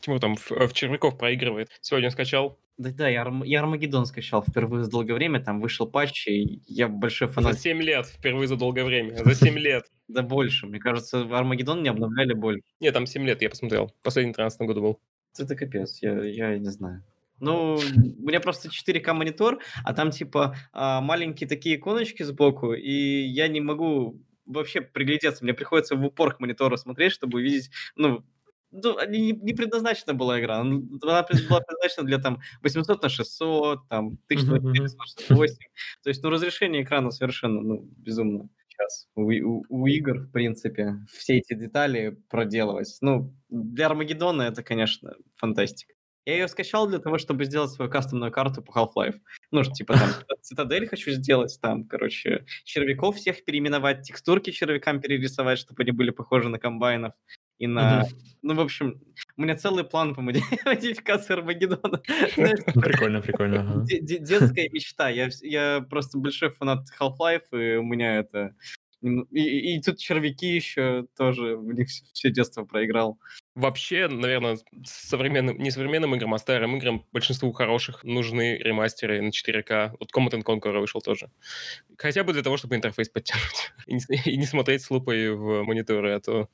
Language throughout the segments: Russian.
Тимур там в, в червяков проигрывает. Сегодня скачал. Да, да, я, я Армагеддон скачал впервые за долгое время, там вышел патч, и я большой фанат. За 7 лет, впервые за долгое время. За 7 лет. Да больше, мне кажется, Армагеддон не обновляли больше. Нет, там 7 лет, я посмотрел. Последний 13 году был. Это капец, я, я не знаю. Ну, у меня просто 4К монитор, а там типа а, маленькие такие иконочки сбоку, и я не могу вообще приглядеться. Мне приходится в упор к монитору смотреть, чтобы увидеть, ну, не, не предназначена была игра. Она была предназначена для там 800 на 600, там 1468. То есть, ну, разрешение экрана совершенно, ну, безумно сейчас у, у, у игр, в принципе, все эти детали проделывать. Ну, для Армагеддона это, конечно, фантастика. Я ее скачал для того, чтобы сделать свою кастомную карту по Half-Life. Ну, типа там цитадель хочу сделать, там, короче, червяков всех переименовать, текстурки червякам перерисовать, чтобы они были похожи на комбайнов и на... Угу. Ну, в общем, у меня целый план по модификации Армагеддона. Прикольно, прикольно. Детская мечта. Я, просто большой фанат Half-Life, и у меня это и, и тут червяки еще тоже, в них все детство проиграл. Вообще, наверное, современным, не современным играм, а старым играм большинству хороших нужны ремастеры на 4К. Вот Command Conquer вышел тоже. Хотя бы для того, чтобы интерфейс подтянуть. и, не, и не смотреть с лупой в мониторы. А то,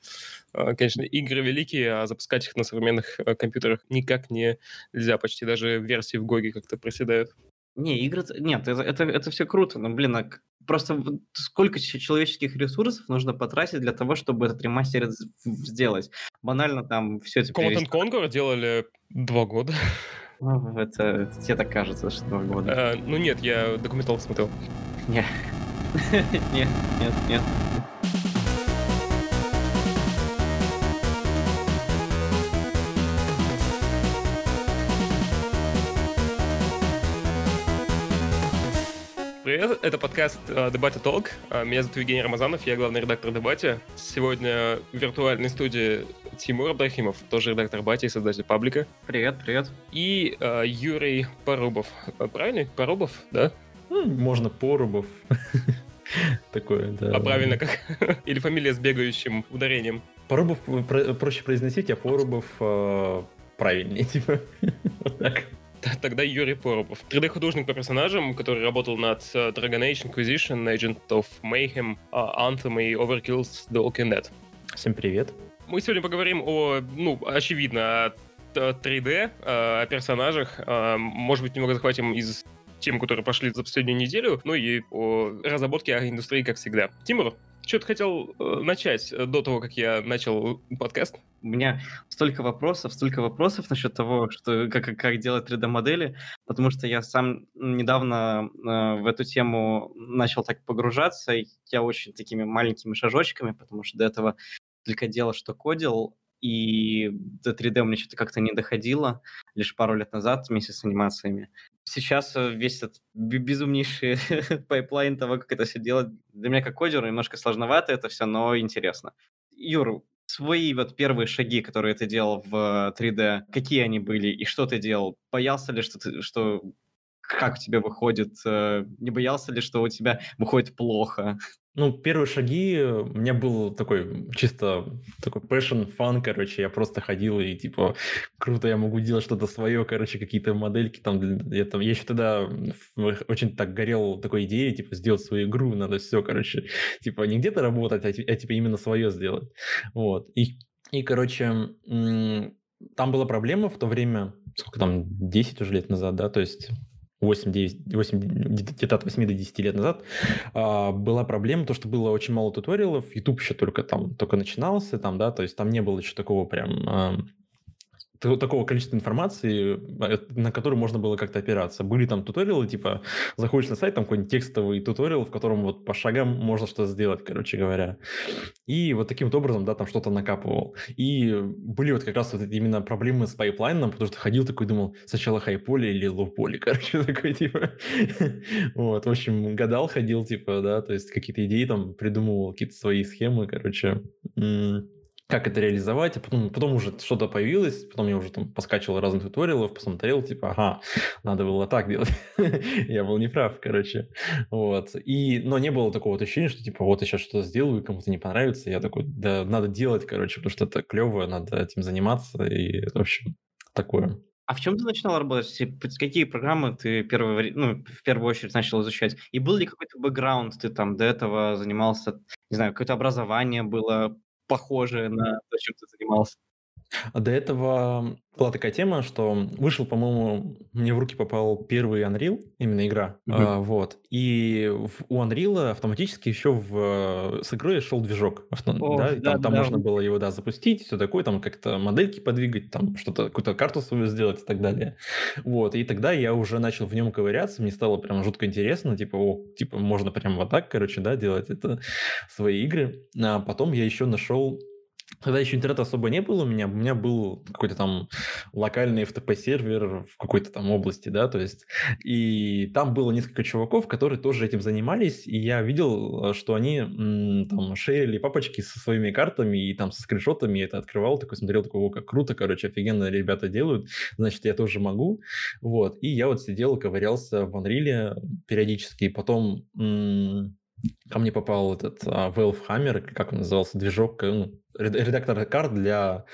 а, конечно, игры великие, а запускать их на современных а, компьютерах никак не нельзя. Почти даже версии в Гоге как-то проседают. Не, игры... Нет, это, это, это все круто, но, блин, а просто сколько человеческих ресурсов нужно потратить для того, чтобы этот ремастер сделать? Банально там все это... Command Conquer делали два года. Ну, это, это тебе так кажется, что два года. А, ну нет, я документалку смотрел. Нет. Нет, нет, нет. Привет! Это подкаст uh, Debate Talk. Uh, меня зовут Евгений Рамазанов, я главный редактор Дебате. Сегодня в виртуальной студии Тимур Абдрахимов, тоже редактор Бати и создатель паблика. Привет, привет. И uh, Юрий Порубов. Правильно? Порубов, да? Ну, можно Порубов. Такое, да. А правильно как? Или фамилия с бегающим ударением? Порубов проще произносить, а Порубов правильнее, типа. Вот так. Тогда Юрий Поробов. 3D-художник по персонажам, который работал над э, Dragon Age Inquisition, Agent of Mayhem, а, Anthem и Overkill's The Walking Dead. Всем привет. Мы сегодня поговорим о, ну, очевидно, о 3D, о персонажах. А, может быть, немного захватим из тем, которые пошли за последнюю неделю, ну и о разработке индустрии, как всегда. Тимур, что-то хотел э, начать э, до того, как я начал подкаст. У меня столько вопросов, столько вопросов насчет того, что как, как делать 3D-модели, потому что я сам недавно э, в эту тему начал так погружаться. Я очень такими маленькими шажочками, потому что до этого только делал, что кодил, и до 3D у меня что-то как-то не доходило, лишь пару лет назад вместе с анимациями сейчас э, весь этот безумнейший пайплайн того, как это все делать, для меня как кодеру немножко сложновато это все, но интересно. Юр, свои вот первые шаги, которые ты делал в 3D, какие они были и что ты делал? Боялся ли, что, ты, что как у тебя выходит? Э, не боялся ли, что у тебя выходит плохо? Ну, первые шаги у меня был такой чисто такой passion, фан, короче, я просто ходил и типа круто, я могу делать что-то свое, короче, какие-то модельки там, я, там, я еще тогда очень так горел такой идеей, типа сделать свою игру, надо все, короче, типа не где-то работать, а, а типа именно свое сделать, вот, и, и короче, там была проблема в то время, сколько там, 10 уже лет назад, да, то есть 8, 9, 8, где-то от 8 до 10 лет назад, а, была проблема, то, что было очень мало туториалов, YouTube еще только там, только начинался, там, да, то есть там не было еще такого прям такого количества информации, э, на который можно было как-то опираться. Были там туториалы, типа, заходишь на сайт, там какой-нибудь текстовый туториал, в котором вот по шагам можно что-то сделать, короче говоря. И вот таким вот образом, да, там что-то накапывал. И были вот как раз вот именно проблемы с пайплайном, потому что ходил такой, думал, сначала high-poly или low-poly, короче, такой, типа. Вот, в общем, гадал, ходил, типа, да, то есть какие-то идеи там придумывал, какие-то свои схемы, короче. Как это реализовать, а потом, потом уже что-то появилось, потом я уже там поскачивал разных туториалов, посмотрел, типа, ага, надо было так делать. я был неправ, короче. Вот. И, но не было такого вот ощущения, что, типа, вот я сейчас что-то сделаю, кому-то не понравится. Я такой, да, надо делать, короче, потому что это клево, надо этим заниматься, и, в общем, такое. А в чем ты начинал работать? Какие программы ты первый, ну, в первую очередь начал изучать? И был ли какой-то бэкграунд? Ты там до этого занимался, не знаю, какое-то образование было похожее на то, чем ты занимался? А до этого была такая тема, что вышел, по-моему, мне в руки попал первый Unreal, именно игра, Мгм. а, вот. И в- у Unreal автоматически еще в, с игрой шел движок, авто- О, да, и там, там да-да-да. можно было его, да, запустить, все такое, там как-то модельки подвигать, там что-то, какую-то карту свою сделать и так далее. Вот, и тогда я уже начал в нем ковыряться, мне стало прям жутко интересно, типа, о, типа, можно прям вот так, короче, да, делать это, свои игры. А потом я еще нашел Тогда еще интернета особо не было у меня. У меня был какой-то там локальный FTP-сервер в какой-то там области, да, то есть. И там было несколько чуваков, которые тоже этим занимались, и я видел, что они там шерили папочки со своими картами и там со скриншотами, это открывал, такой смотрел, такой, о, как круто, короче, офигенно ребята делают, значит, я тоже могу. Вот, и я вот сидел, ковырялся в Unreal периодически, и потом... Ко мне попал этот а, Valve Hammer, как он назывался, движок, э, ну, редактор карт для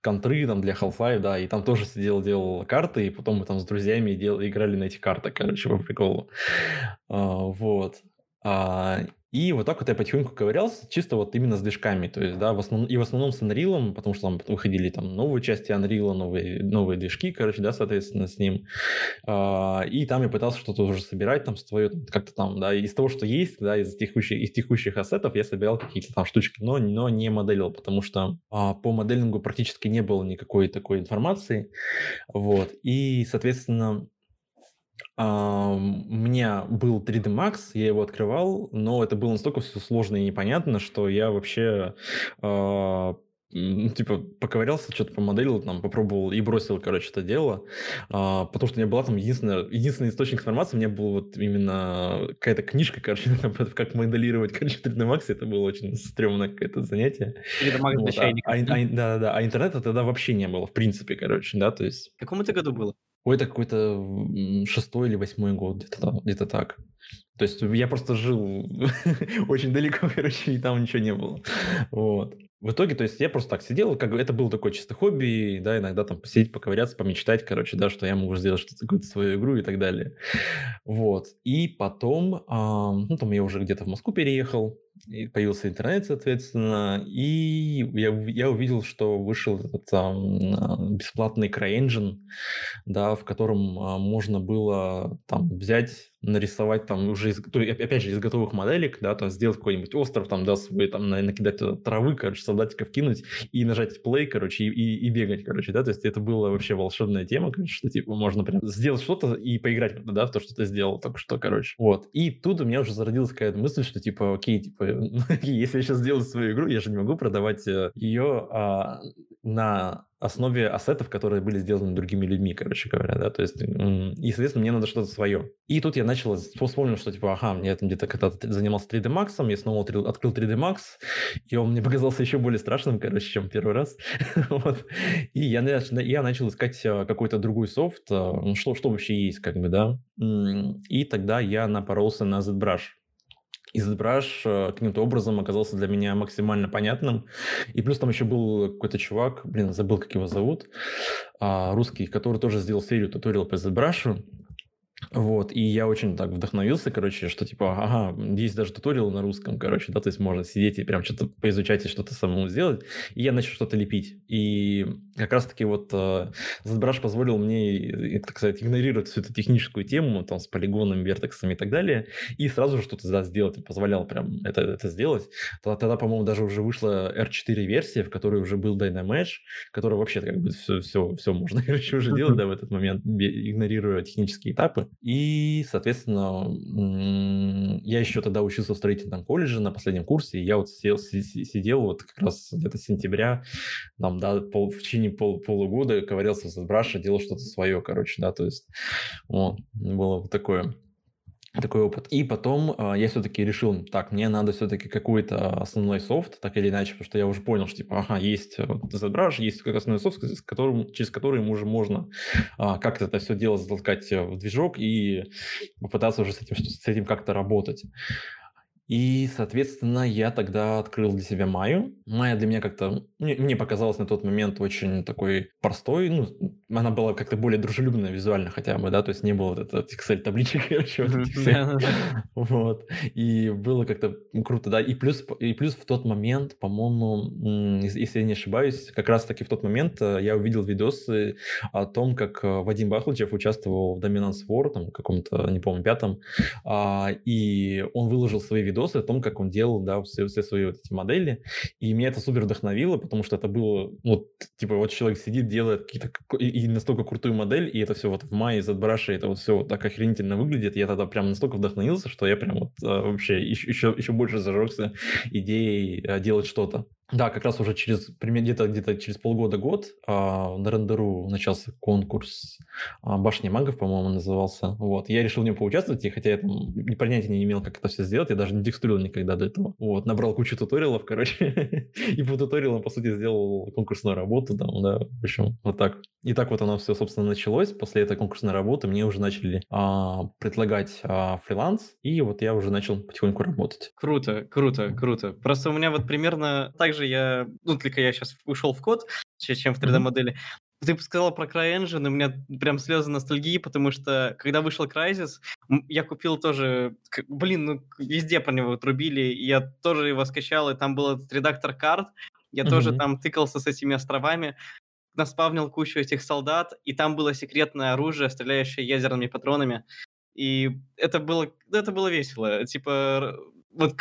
контры, там, для Half-Life, да, и там тоже сидел, делал карты, и потом мы там с друзьями дел, играли на этих картах, короче, по приколу. А, вот. А, и вот так вот я потихоньку ковырялся, чисто вот именно с движками, то есть, да, в основном, и в основном с Unreal, потому что там выходили там новые части Unreal, новые, новые движки, короче, да, соответственно, с ним. А, и там я пытался что-то уже собирать, там, свое, как-то там, да, из того, что есть, да, из текущих, из текущих ассетов я собирал какие-то там штучки, но, но не моделил, потому что а, по моделингу практически не было никакой такой информации, вот, и, соответственно, у меня был 3D Max, я его открывал, но это было настолько все сложно и непонятно, что я вообще а, м, типа поковырялся, что-то помоделил, там, попробовал и бросил, короче, это дело, А, потому что у меня была там единственная, единственный источник информации, у меня был вот именно какая-то книжка, короче, там, как моделировать, короче, 3D Max, это было очень стрёмное какое-то занятие. Или Макс для Вот, а, а а ин- да-да-да, а интернета тогда вообще не было, в принципе, короче, да, то есть... В каком это году было? Ой, это какой-то шестой или восьмой год, где-то, где-то так. То есть я просто жил очень далеко, короче, и там ничего не было. Вот. В итоге, то есть я просто так сидел, как бы это было такое чисто хобби, да, иногда там посидеть, поковыряться, помечтать, короче, да, что я могу сделать что-то, какую-то свою игру и так далее. Вот. И потом, а, ну, там я уже где-то в Москву переехал, и появился интернет, соответственно, и я, я увидел, что вышел этот там, бесплатный CryEngine, да, в котором а, можно было там взять, нарисовать там уже, из, то, опять же, из готовых моделек, да, там сделать какой-нибудь остров, там, да, свой, там, на- накидать туда травы, короче, солдатиков кинуть и нажать play, короче, и, и, и бегать, короче, да, то есть это была вообще волшебная тема, короче, что, типа, можно прям сделать что-то и поиграть, да, в то, что ты сделал только что, короче. Вот. И тут у меня уже зародилась какая-то мысль, что, типа, окей, типа, если я сейчас сделаю свою игру, я же не могу продавать э, ее а, на основе ассетов, которые были сделаны другими людьми, короче говоря, да, то есть, и, соответственно, мне надо что-то свое. И тут я начал, вспомнил, что, типа, ага, мне там где-то когда-то занимался 3D Max, я снова открыл открыл 3D Max, и он мне показался еще более страшным, короче, чем первый раз, вот, и я, я начал искать э, какой-то другой софт, э, ну, что, что вообще есть, как бы, да, и тогда я напоролся на ZBrush, и ZBrush э, каким-то образом оказался для меня максимально понятным. И плюс там еще был какой-то чувак, блин, забыл, как его зовут, а, русский, который тоже сделал серию туториал по ZBrush. Вот, и я очень так вдохновился, короче, что типа, ага, есть даже туториал на русском, короче, да, то есть можно сидеть и прям что-то поизучать и что-то самому сделать, и я начал что-то лепить. И как раз-таки вот э, ZBrush позволил мне, э, так сказать, игнорировать всю эту техническую тему, там, с полигоном, вертексами и так далее, и сразу же что-то да, сделать, позволял прям это, это сделать. Тогда, тогда, по-моему, даже уже вышла R4 версия, в которой уже был Dynamesh, которая вообще как бы все, все, все можно, короче, уже делать, да, в этот момент, игнорируя технические этапы. И, соответственно, я еще тогда учился в строительном колледже на последнем курсе, и я вот сидел, си- си- сидел вот как раз где-то с сентября, там, да, пол, в течение пол, полугода ковырялся с браша, делал что-то свое, короче, да, то есть, вот, было вот такое. Такой опыт. И потом э, я все-таки решил, так, мне надо все-таки какой-то основной софт, так или иначе, потому что я уже понял, что типа, ага, есть вот ZBrush, есть какой-то основной софт, с которым, через который уже можно а, как-то это все дело затолкать в движок и попытаться уже с этим, с этим как-то работать. И, соответственно, я тогда открыл для себя Майю. Майя для меня как-то... Мне, мне показалось на тот момент очень такой простой. Ну, она была как-то более дружелюбная визуально хотя бы, да, то есть не было вот этот Excel-табличек, короче, вот Excel. Вот. И было как-то круто, да. И плюс, и плюс в тот момент, по-моему, если я не ошибаюсь, как раз-таки в тот момент э, я увидел видосы о том, как э, Вадим Бахлычев участвовал в Dominance War, там, каком-то, не помню, пятом, а, и он выложил свои видосы видосы о том, как он делал, да, все, все свои вот эти модели, и меня это супер вдохновило, потому что это было, вот, типа, вот человек сидит, делает какие-то, и, и настолько крутую модель, и это все вот в мае из ZBrush, это вот все вот так охренительно выглядит, я тогда прям настолько вдохновился, что я прям вот а, вообще еще, еще, еще больше зажегся идеей а, делать что-то. Да, как раз уже через где-то где-то через полгода-год а, на рендеру начался конкурс а, Башни магов, по-моему, назывался. Вот. Я решил в нем поучаствовать, и хотя я там понятия не имел, как это все сделать, я даже не текстурил никогда до этого. Вот. Набрал кучу туториалов, короче, и по туториалам, по сути, сделал конкурсную работу там, да, в общем, вот так. И так вот оно все, собственно, началось. После этой конкурсной работы мне уже начали а, предлагать а, фриланс, и вот я уже начал потихоньку работать. Круто, круто, круто. Просто у меня вот примерно так же я, ну, только я сейчас ушел в код, чем в 3D-модели. Ты сказал про CryEngine, у меня прям слезы ностальгии, потому что когда вышел Crysis, я купил тоже, блин, ну везде про него трубили, я тоже его скачал, и там был этот редактор карт, я mm-hmm. тоже там тыкался с этими островами, наспавнил кучу этих солдат, и там было секретное оружие, стреляющее ядерными патронами, и это было, это было весело. Типа, вот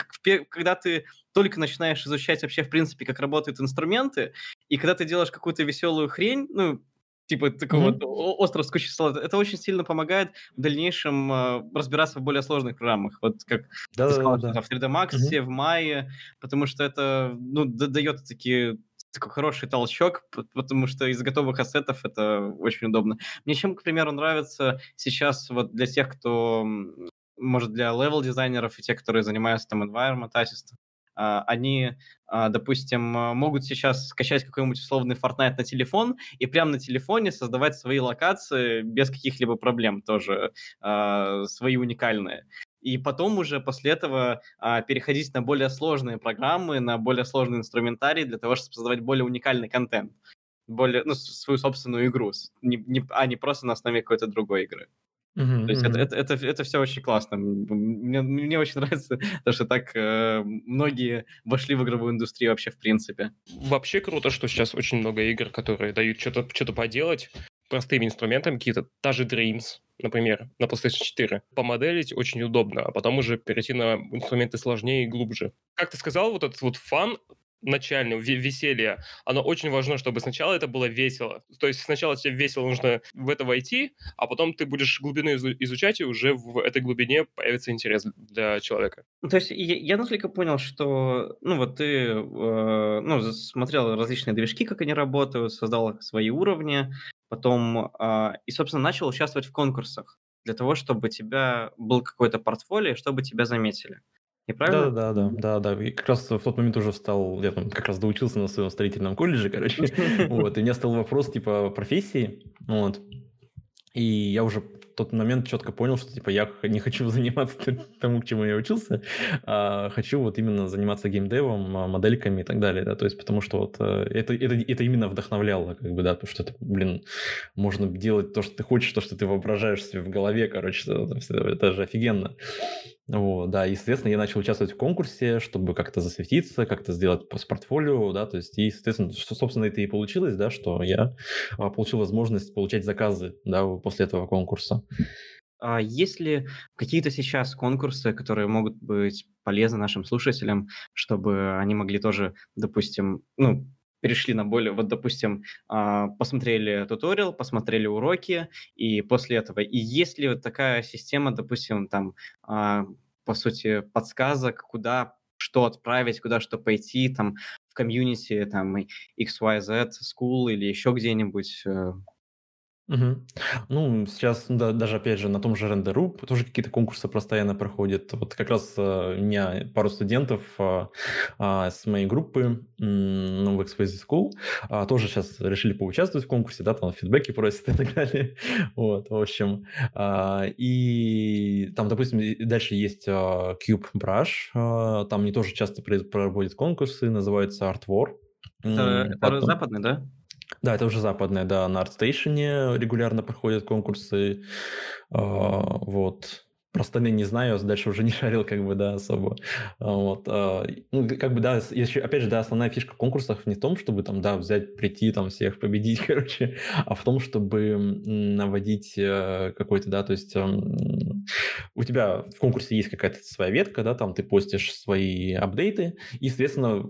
когда ты только начинаешь изучать вообще, в принципе, как работают инструменты, и когда ты делаешь какую-то веселую хрень, ну, типа такого mm-hmm. вот остров с кучей салата, это очень сильно помогает в дальнейшем э, разбираться в более сложных программах, вот как да, ты сказал, да, да. в 3D Max, mm-hmm. в Maya, потому что это, ну, дает такие такой хороший толчок, потому что из готовых ассетов это очень удобно. Мне чем, к примеру, нравится сейчас вот для тех, кто, может, для level-дизайнеров и тех, которые занимаются там environment assets, а, они, а, допустим, могут сейчас скачать какой-нибудь условный Fortnite на телефон и прямо на телефоне создавать свои локации без каких-либо проблем тоже, а, свои уникальные. И потом уже после этого переходить на более сложные программы, на более сложный инструментарий для того, чтобы создавать более уникальный контент более, ну, свою собственную игру, не, не, а не просто на основе какой-то другой игры. Uh-huh, То есть uh-huh. это, это, это, это все очень классно. Мне, мне очень нравится то, что так э, многие вошли в игровую индустрию вообще в принципе. Вообще круто, что сейчас очень много игр, которые дают что-то что поделать простыми инструментами, какие-то, та же Dreams, например, на PlayStation 4. Помоделить очень удобно, а потом уже перейти на инструменты сложнее и глубже. Как ты сказал, вот этот вот фан начальное веселье, оно очень важно, чтобы сначала это было весело. То есть сначала тебе весело нужно в это войти, а потом ты будешь глубину изучать, и уже в этой глубине появится интерес для человека. То есть я, я насколько понял, что, ну вот ты, э, ну, смотрел различные движки, как они работают, создал свои уровни, потом, э, и, собственно, начал участвовать в конкурсах для того, чтобы у тебя был какой-то портфолио, чтобы тебя заметили. И правильно? Да, да, да, да, да. И как раз в тот момент уже стал, я там как раз доучился на своем строительном колледже, короче. Вот, и у меня стал вопрос типа профессии, вот. И я уже тот момент четко понял, что типа я не хочу заниматься тому, к чему я учился, а хочу вот именно заниматься геймдевом, а, модельками и так далее, да, то есть потому что вот э, это, это, это именно вдохновляло, как бы, да, потому что это, блин, можно делать то, что ты хочешь, то, что ты воображаешь себе в голове, короче, это, это же офигенно. Вот, да, и, соответственно, я начал участвовать в конкурсе, чтобы как-то засветиться, как-то сделать с портфолио, да, то есть, и, соответственно, что, собственно, это и получилось, да, что я а, получил возможность получать заказы, да, после этого конкурса. А есть ли какие-то сейчас конкурсы, которые могут быть полезны нашим слушателям, чтобы они могли тоже, допустим, ну, перешли на более, вот, допустим, а, посмотрели туториал, посмотрели уроки, и после этого, и есть ли вот такая система, допустим, там, а, по сути, подсказок, куда что отправить, куда что пойти, там, в комьюнити, там, XYZ School или еще где-нибудь, э, Мгм. Ну, сейчас, да, даже опять же на том же Рендеру тоже какие-то конкурсы постоянно проходят. Вот как раз э, у меня пару студентов а, а, с моей группы ну, в Exposé School а, тоже сейчас решили поучаствовать в конкурсе, да, там фидбэки просят и так далее. Вот, в общем. а, и там, допустим, дальше есть а, Cube Brush, а, там они тоже часто проводят конкурсы, называется Art War. Это, это Потом... западный, да? Да, это уже западная, да, на ArtStation регулярно проходят конкурсы. А, вот. Про остальные не знаю, дальше уже не шарил, как бы, да, особо. А, Вот. а, Ну, как бы, да, еще, опять же, да, основная фишка конкурсов не в том, чтобы там, да, взять, прийти, там, всех победить, короче, а в том, чтобы наводить э, какой-то, да, то есть эм, у тебя в конкурсе есть какая-то своя ветка, да, там ты постишь свои апдейты, и, соответственно,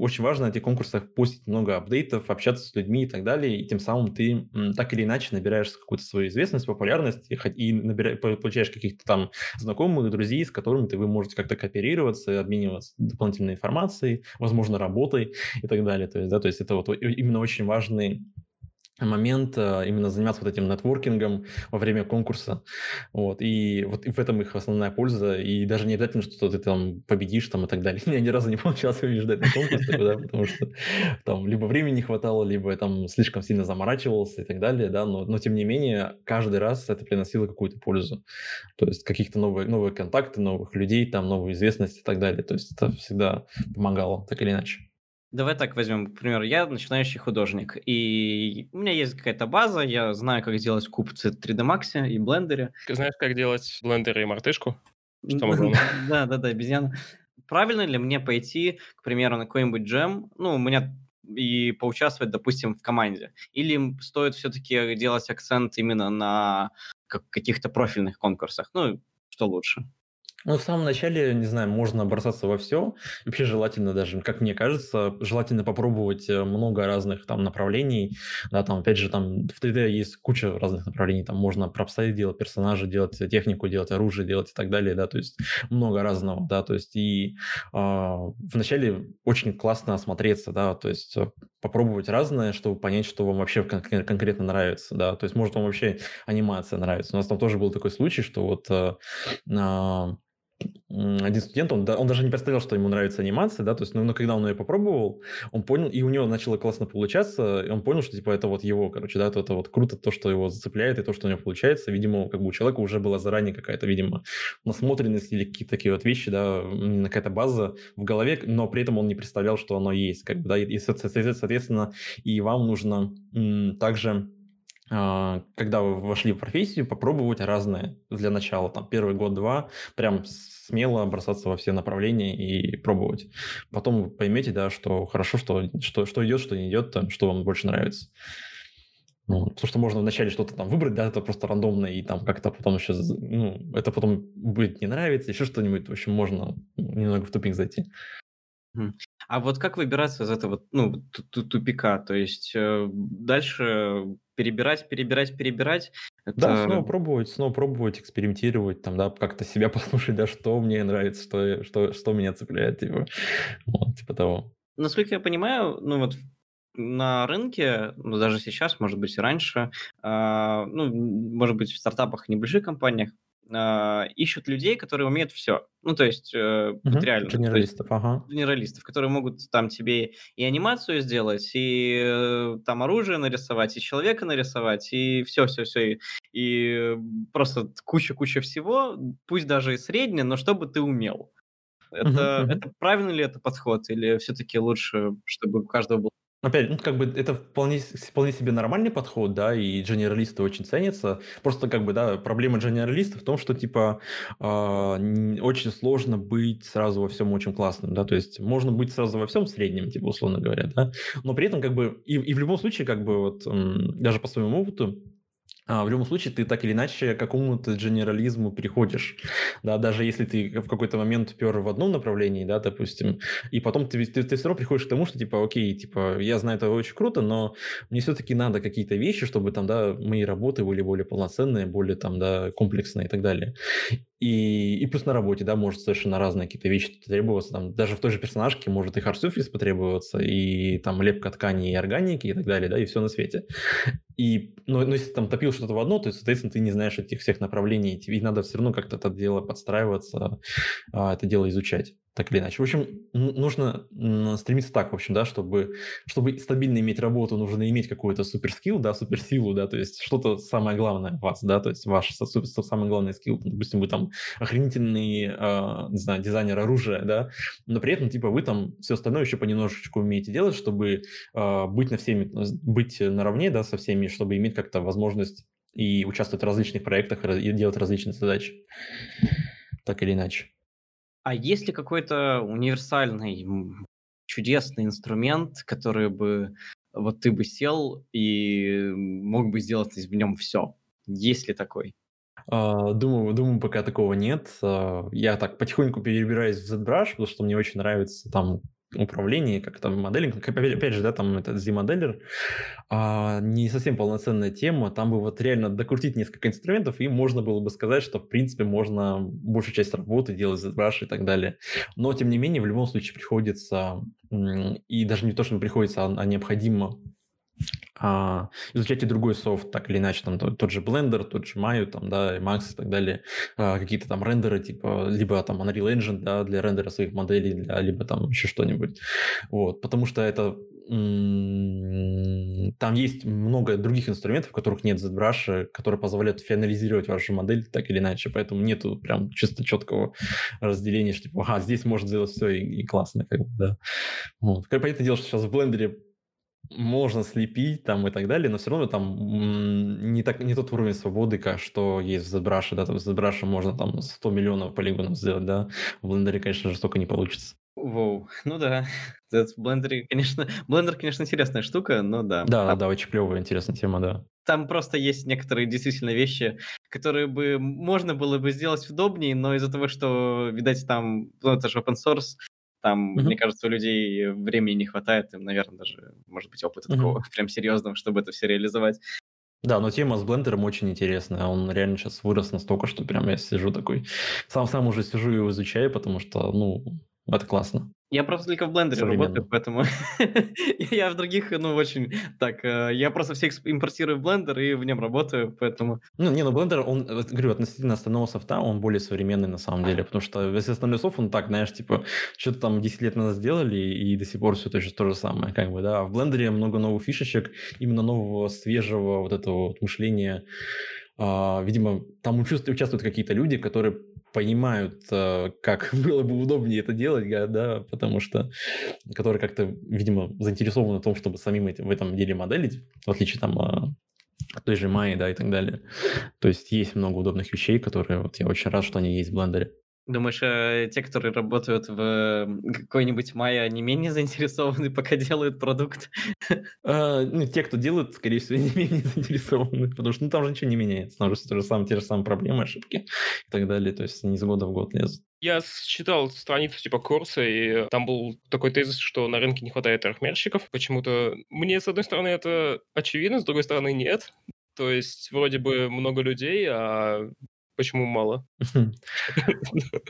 очень важно на этих конкурсах постить много апдейтов, общаться с людьми и так далее, и тем самым ты так или иначе набираешь какую-то свою известность, популярность, и, и набира- по- получаешь каких-то там знакомых, друзей, с которыми ты, вы можете как-то кооперироваться, обмениваться дополнительной информацией, возможно, работой и так далее. То есть, да, то есть это вот именно очень важный момент э, именно заниматься вот этим нетворкингом во время конкурса. Вот. И вот в этом их основная польза. И даже не обязательно, что ты там победишь там и так далее. Я ни разу не получалось побеждать на конкурсе, да, потому что там либо времени не хватало, либо я там слишком сильно заморачивался и так далее, да, но, но тем не менее каждый раз это приносило какую-то пользу. То есть каких-то новые, новые контакты, новых людей, там новую известность и так далее. То есть это всегда помогало, так или иначе. Давай так возьмем, к примеру, я начинающий художник, и у меня есть какая-то база, я знаю, как сделать куб в 3D Max и блендере. Ты знаешь, как делать блендер и мартышку? Что? Да, да, да, обезьяна. Правильно ли мне пойти, к примеру, на какой-нибудь джем, ну, у меня и поучаствовать, допустим, в команде? Или стоит все-таки делать акцент именно на как- каких-то профильных конкурсах? Ну, что лучше? Ну, в самом начале, не знаю, можно бросаться во все. Вообще желательно даже, как мне кажется, желательно попробовать э, много разных там направлений. Да, там, опять же, там в 3D есть куча разных направлений. Там можно пропсай делать, персонажи делать, технику делать, оружие делать и так далее, да, то есть много разного, да, то есть и а, вначале очень классно осмотреться, да, то есть э, попробовать разное, чтобы понять, что вам вообще кон- конкретно нравится, да, то есть может вам вообще анимация нравится. У нас там тоже был такой случай, что вот э, а, один студент, он, он даже не представлял, что ему нравится анимация, да, то есть, ну, но когда он ее попробовал, он понял, и у него начало классно получаться, и он понял, что, типа, это вот его, короче, да, то это вот круто, то, что его зацепляет, и то, что у него получается, видимо, как бы у человека уже была заранее какая-то, видимо, насмотренность или какие-то такие вот вещи, да, какая-то база в голове, но при этом он не представлял, что оно есть, как бы, да, и, и, со- со- соответственно, и вам нужно также когда вы вошли в профессию, попробовать разное для начала, там, первый год-два, прям смело бросаться во все направления и пробовать. Потом вы поймете, да, что хорошо, что, что, что идет, что не идет, там, что вам больше нравится. Ну, потому что можно вначале что-то там выбрать, да, это просто рандомно, и там как-то потом еще, ну, это потом будет не нравиться, еще что-нибудь, в общем, можно немного в тупик зайти. А вот как выбираться из этого, ну, ту- ту- тупика? То есть э, дальше перебирать, перебирать, перебирать? Да, снова Это пробовать, снова пробовать, экспериментировать, там, да, как-то себя послушать, да, что мне нравится, что, что, что меня цепляет, типа, вот, типа того. Насколько я понимаю, ну вот на рынке, ну даже сейчас, может быть и раньше, а, ну, может быть в стартапах, небольших компаниях, а, ищут людей, которые умеют все. Ну, то есть, э, вот Мгм, реально, Генералистов, ага. генералистов, которые могут там тебе и анимацию сделать, и э, там оружие нарисовать, и человека нарисовать, и все-все-все, и, и просто куча-куча всего, пусть даже и среднее, но чтобы ты умел. Это, мгм. это правильно ли это подход, или все-таки лучше, чтобы у каждого был... Опять, ну, как бы это вполне, вполне себе нормальный подход, да, и дженералисты очень ценятся. Просто, как бы, да, проблема дженералиста в том, что, типа, н- очень сложно быть сразу во всем очень классным, да, то есть можно быть сразу во всем среднем, типа, условно говоря, да, но при этом, как бы, и, и в любом случае, как бы, вот, даже по своему опыту, в любом случае, ты так или иначе к какому-то дженерализму переходишь, да, даже если ты в какой-то момент пер в одном направлении, да, допустим, и потом ты, ты, ты все равно приходишь к тому, что, типа, окей, типа, я знаю, это очень круто, но мне все-таки надо какие-то вещи, чтобы там, да, мои работы были более полноценные, более там, да, комплексные и так далее. И, и плюс на работе, да, может совершенно разные какие-то вещи требоваться. Там, даже в той же персонажке может и hard потребоваться, и там лепка ткани и органики и так далее, да, и все на свете. И, ну, ну, если там топил что-то в одно, то, соответственно, ты не знаешь этих всех направлений, тебе надо все равно как-то это дело подстраиваться, а, это дело изучать так или иначе. В общем, нужно стремиться так, в общем, да, чтобы, чтобы стабильно иметь работу, нужно иметь какой-то суперскилл, да, суперсилу, да, то есть что-то самое главное в вас, да, то есть ваш самый главный скилл, допустим, вы там охренительный, э, не знаю, дизайнер оружия, да, но при этом, типа, вы там все остальное еще понемножечку умеете делать, чтобы э, быть на всеми, быть наравне, да, со всеми, чтобы иметь как-то возможность и участвовать в различных проектах, и делать различные задачи, так или иначе. А есть ли какой-то универсальный, чудесный инструмент, который бы вот ты бы сел и мог бы сделать в нем все? Есть ли такой? А, думаю, думаю, пока такого нет. А, я так потихоньку перебираюсь в ZBrush, потому что мне очень нравится там управлении, как там моделинг, опять, опять же, да, там этот Z-моделер, а, не совсем полноценная тема, там бы вот реально докрутить несколько инструментов, и можно было бы сказать, что, в принципе, можно большую часть работы делать за ZBrush и так далее. Но, тем не менее, в любом случае приходится, и даже не то, что приходится, а, а необходимо а, изучайте другой софт, так или иначе, там тот, же Blender, тот же Maya, там, да, Max и так далее, а, какие-то там рендеры, типа, либо там Unreal Engine, да, для рендера своих моделей, для, либо там еще что-нибудь, вот, потому что это там есть много других инструментов, которых нет ZBrush, которые позволяют финализировать вашу модель так или иначе, поэтому нету прям чисто четкого разделения, что типа, ага, здесь можно сделать все и, и классно, как бы, да. Вот. Понятное дело, что сейчас в блендере можно слепить там и так далее, но все равно там не, так, не тот уровень свободы, как что есть в ZBrush, да, там в ZBrush можно там 100 миллионов полигонов сделать, да, в Blender, конечно же, столько не получится. Воу, ну да, в блендере, конечно, блендер, конечно, интересная штука, но да. Да, да, да, очень клевая, интересная тема, да. Там просто есть некоторые действительно вещи, которые бы можно было бы сделать удобнее, но из-за того, что, видать, там, ну, это же open source, там, mm-hmm. мне кажется, у людей времени не хватает, им, наверное, даже, может быть, опыта mm-hmm. такого прям серьезного, чтобы это все реализовать. Да, но тема с блендером очень интересная. Он реально сейчас вырос настолько, что прям я сижу такой... Сам сам уже сижу и изучаю, потому что, ну, это классно. Я просто только в блендере работаю, поэтому я в других, ну, очень так, э, я просто всех импортирую в блендер и в нем работаю, поэтому... Ну, не, ну, блендер, он, говорю, относительно остального софта, он более современный на самом деле, потому что весь остальной софт, он так, знаешь, типа, что-то там 10 лет назад сделали, и до сих пор все точно то же самое, как бы, да. А в блендере много новых фишечек, именно нового, свежего вот этого вот мышления, Uh, видимо, там участвуют какие-то люди, которые понимают, э, как было бы удобнее это делать, да, потому что, которые как-то, видимо, заинтересованы в том, чтобы самим этим, в этом деле моделить, в отличие там от той же Майи, да, и так далее. То есть есть много удобных вещей, которые вот я очень рад, что они есть в блендере. Думаешь, э, те, которые работают в какой-нибудь Майя, они менее заинтересованы, пока делают продукт? А, ну, те, кто делают, скорее всего, не менее заинтересованы, потому что ну, там же ничего не меняется. Там же те же самые, те же самые проблемы, ошибки и так далее. То есть не из года в год лезут. Я читал страницу типа курса, и там был такой тезис, что на рынке не хватает трехмерщиков. Почему-то мне, с одной стороны, это очевидно, с другой стороны, нет. То есть вроде бы много людей, а Почему мало?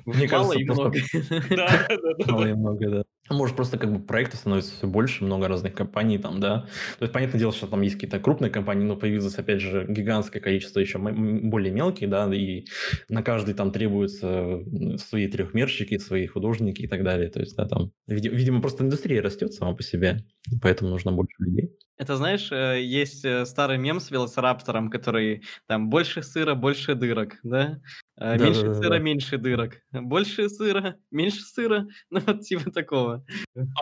Мне кажется, и много. Да, да, да. Мало и много, да. Может, просто как бы проектов становится все больше, много разных компаний там, да. То есть, понятное дело, что там есть какие-то крупные компании, но появилось, опять же, гигантское количество еще более мелких, да, и на каждый там требуются свои трехмерщики, свои художники и так далее. То есть, да, там, видимо, просто индустрия растет сама по себе, поэтому нужно больше людей. Это, знаешь, э, есть э, старый мем с велоцираптором, который там больше сыра, больше дырок, да? Да, меньше да, сыра, да. меньше дырок. Больше сыра, меньше сыра. Ну, вот типа такого.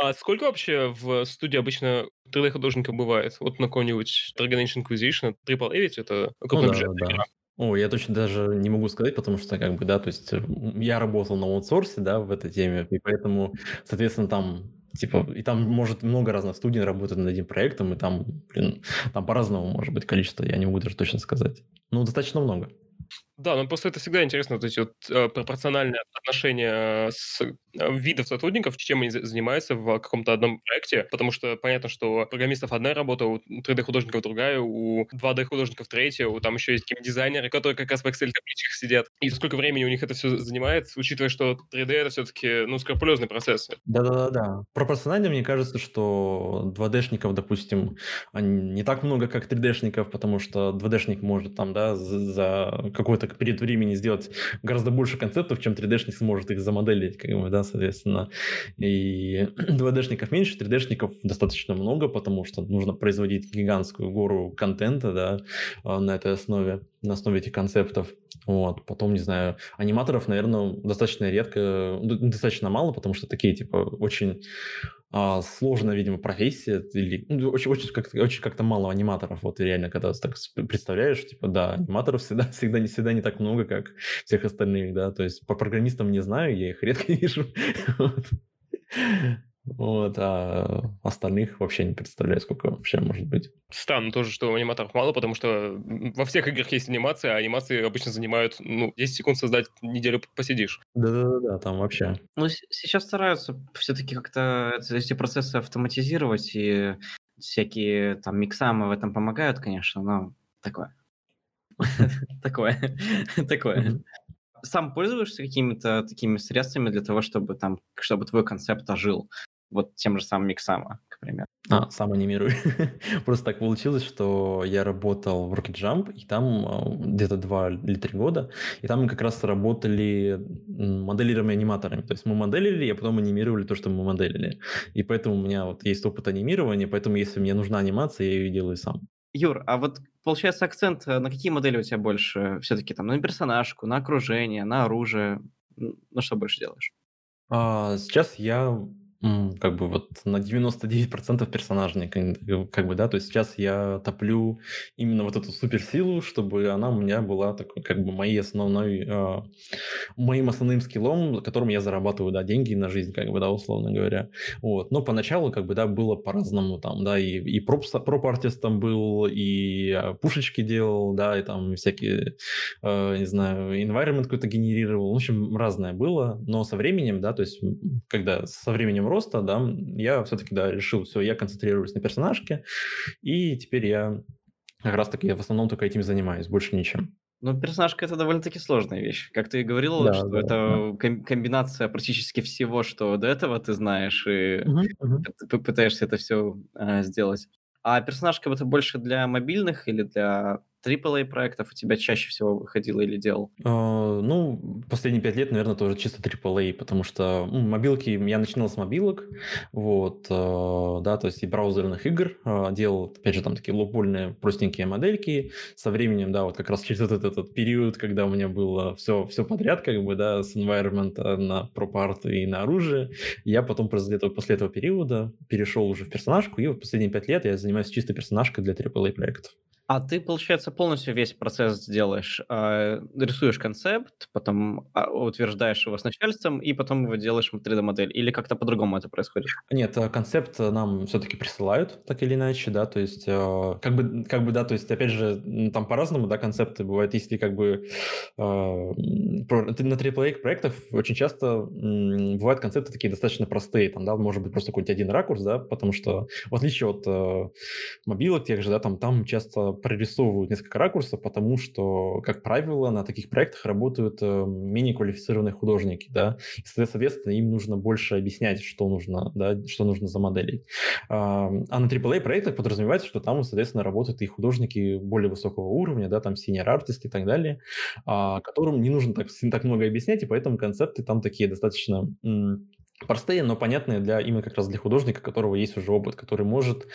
А сколько вообще в студии обычно 3D-художников бывает? Вот на какой-нибудь Dragon Age Inquisition, Triple A ведь это крупный ну, да, да. О, я точно даже не могу сказать, потому что, как бы, да, то есть я работал на аутсорсе, да, в этой теме, и поэтому, соответственно, там Типа, и там может много разных студий работать над этим проектом, и там, блин, там по-разному может быть количество, я не могу даже точно сказать. Ну, достаточно много. Да, ну просто это всегда интересно, вот эти вот э, пропорциональные отношения с э, видов сотрудников, чем они занимаются в каком-то одном проекте, потому что понятно, что у программистов одна работа, у 3D-художников другая, у 2D-художников третья, у там еще есть дизайнеры, которые как раз в Excel-табличках сидят. И сколько времени у них это все занимает, учитывая, что 3D — это все-таки, ну, скрупулезный процесс. Да-да-да. Пропорционально мне кажется, что 2D-шников, допустим, не так много, как 3D-шников, потому что 2D-шник может там, да, за какой-то период времени сделать гораздо больше концептов, чем 3D-шник сможет их замоделить, как бы, да, соответственно. И 2D-шников меньше, 3D-шников достаточно много, потому что нужно производить гигантскую гору контента, да, а, на этой основе, на основе этих концептов. Вот, потом, не знаю, аниматоров, наверное, достаточно редко, достаточно мало, потому что такие, типа, очень а, сложная, видимо, профессия, или ну, очень, очень, как-то, очень как-то мало аниматоров, вот реально, когда так представляешь, типа, да, аниматоров всегда, всегда, не, всегда не так много, как всех остальных, да, то есть по программистам не знаю, я их редко вижу, вот, а остальных вообще не представляю, сколько вообще может быть. Странно тоже, что аниматоров мало, потому что во всех играх есть анимация, а анимации обычно занимают, ну, 10 секунд создать, неделю посидишь. Да-да-да, там вообще. Ну, сейчас стараются все-таки как-то эти процессы автоматизировать, и всякие там миксамы в этом помогают, конечно, но такое. Такое. Такое. Сам пользуешься какими-то такими средствами для того, чтобы там, чтобы твой концепт ожил? Вот тем же самым Миксама, к примеру. А, сам анимирую. Просто так получилось, что я работал в Rocket Jump, и там а, где-то два или три года, и там мы как раз работали моделированными аниматорами. То есть мы моделили, а потом анимировали то, что мы моделили. И поэтому у меня вот есть опыт анимирования, поэтому если мне нужна анимация, я ее делаю сам. Юр, а вот получается акцент э, на какие модели у тебя больше? Все-таки там на персонажку, на окружение, на оружие? На что больше делаешь? А, сейчас я как бы вот на 99% персонажей, э, как бы, да, то есть сейчас я топлю именно вот эту суперсилу, чтобы она у меня была такой, как бы моей основной, э, моим основным скиллом, которым я зарабатываю, да, деньги на жизнь, как бы, да, условно говоря. Вот. Но поначалу, как бы, да, было по-разному там, да, и, и проп, проп-артистом был, и а, пушечки делал, да, и там всякие, э, не знаю, environment какой-то генерировал, в общем, разное было, но со временем, да, то есть когда со временем роста, да, я все-таки, да, решил, все, я концентрируюсь на персонажке, и теперь я как раз-таки в основном только этим занимаюсь, больше ничем. Ну, персонажка это довольно-таки сложная вещь. Как ты и говорил, да, что да, это да. комбинация практически всего, что до этого ты знаешь, и угу, угу. ты пытаешься это все э, сделать. А персонажка это больше для мобильных или для AAA проектов у тебя чаще всего выходило или делал? Uh, ну, последние пять лет, наверное, тоже чисто AAA, потому что ну, мобилки, я начинал с мобилок, вот, uh, да, то есть и браузерных игр, uh, делал, опять же, там такие лопольные простенькие модельки, со временем, да, вот как раз через этот, этот период, когда у меня было все, все подряд, как бы, да, с environment на пропарт и на оружие, я потом после этого, после этого периода перешел уже в персонажку, и вот последние пять лет я занимаюсь чисто персонажкой для AAA проектов. А ты, получается, полностью весь процесс делаешь. А, рисуешь концепт, потом а, утверждаешь его с начальством, и потом его делаешь в 3D-модель. Или как-то по-другому это происходит? Нет, а, концепт нам все-таки присылают, так или иначе, да, то есть, как бы, как бы, да, то есть, опять же, там по-разному, да, концепты бывают, если как бы на AAA проектах очень часто бывают концепты такие достаточно простые, там, да, может быть просто какой-нибудь один ракурс, да, потому что в отличие от мобилок тех же, да, там, там часто прорисовывают несколько ракурсов, потому что, как правило, на таких проектах работают э, менее квалифицированные художники, да, и, соответственно, им нужно больше объяснять, что нужно, да, что нужно замоделить. А, а на AAA проектах подразумевается, что там, соответственно, работают и художники более высокого уровня, да, там senior artist и так далее, а, которым не нужно так, так много объяснять, и поэтому концепты там такие достаточно простые, но понятные для именно как раз для художника, которого есть уже опыт, который может,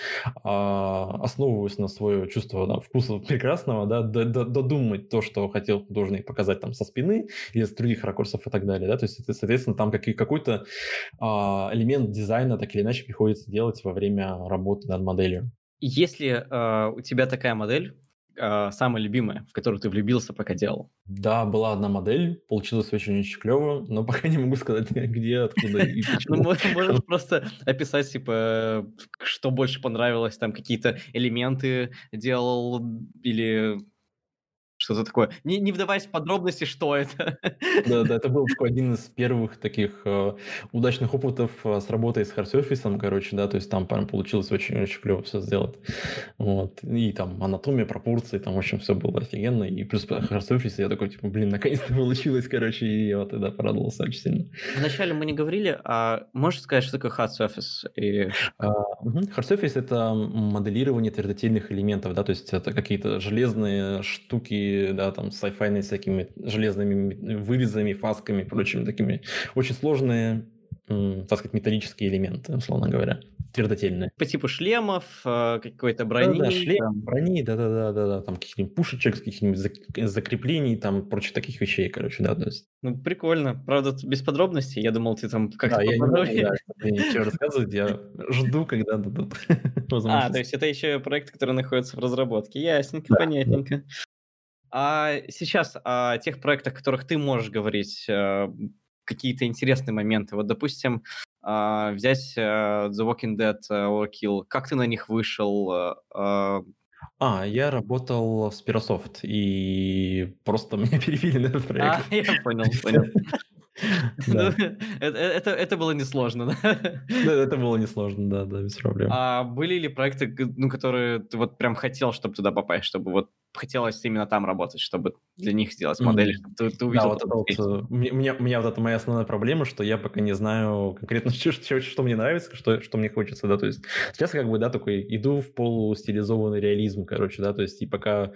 а, основываясь на свое чувство да, вкуса прекрасного, да, додумать то, что хотел художник показать там со спины или с других ракурсов и так далее. Да? То есть, соответственно, там как, какой-то а, элемент дизайна так или иначе приходится делать во время работы над моделью. Если э, у тебя такая модель, э, самая любимая, в которую ты влюбился, пока делал? Да, была одна модель, получилось очень-очень клево, но пока не могу сказать, где, откуда и Ну, можешь просто описать, типа, что больше понравилось, там какие-то элементы делал или что-то такое. Не, не вдаваясь в подробности, что это. Да, да, это был такой один из первых таких э, удачных опытов э, с работой с Hard короче, да, то есть там прям получилось очень-очень клево все сделать. Вот. И там анатомия, пропорции, там, в общем, все было офигенно. И плюс Hard я такой, типа, блин, наконец-то получилось, короче, и я вот тогда порадовался очень сильно. Вначале мы не говорили, а можешь сказать, что такое Surface? И... Hard Surface — это моделирование твердотельных элементов, да, то есть это какие-то железные штуки, да, там, с sci всякими железными вырезами, фасками, прочими такими очень сложные так сказать, металлические элементы, условно говоря, твердотельные. По типу шлемов, э, какой-то брони. Да, да шлем, там. брони, да-да-да, там каких-нибудь пушечек, каких-нибудь закреплений, там, прочих таких вещей, короче, да, то есть. Ну, прикольно. Правда, без подробностей. Я думал, ты там как-то... Да, я не могу да, ничего рассказывать, я жду, когда дадут А, то есть это еще проект, который находится в разработке. Ясненько, понятненько. А сейчас о тех проектах, о которых ты можешь говорить, э, какие-то интересные моменты. Вот, допустим, э, взять э, The Walking Dead э, Overkill. Как ты на них вышел? А, а я работал в Spirasoft, и просто меня перевели на этот проект. А, я понял, понял. Ну, это, это было несложно? Да, это было несложно, да, да, без проблем. А были ли проекты, ну, которые ты вот прям хотел, чтобы туда попасть, чтобы вот хотелось именно там работать, чтобы для них сделать модели, чтобы ты, ты увидел. Да, вот это вот, у, меня, у меня вот это моя основная проблема, что я пока не знаю конкретно, что, что, что мне нравится, что, что мне хочется, да, то есть сейчас как бы, да, такой иду в полустилизованный реализм, короче, да, то есть и пока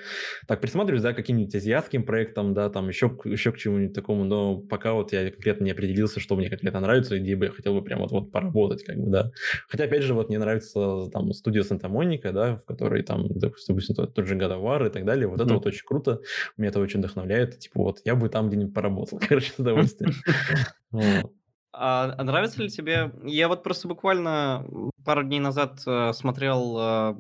так присматриваюсь, да, каким-нибудь азиатским проектом, да, там еще, еще к чему-нибудь такому, но пока вот я конкретно не определился, что мне конкретно нравится, и где бы я хотел бы прям вот, вот поработать, как бы, да. Хотя, опять же, вот мне нравится там студия Санта-Моника, да, в которой там, допустим, тот, тот же God и так далее, вот mm-hmm. это вот очень круто, меня это очень вдохновляет, типа вот я бы там где-нибудь поработал, короче, с удовольствием. А, а нравится ли тебе? Я вот просто буквально пару дней назад э, смотрел э,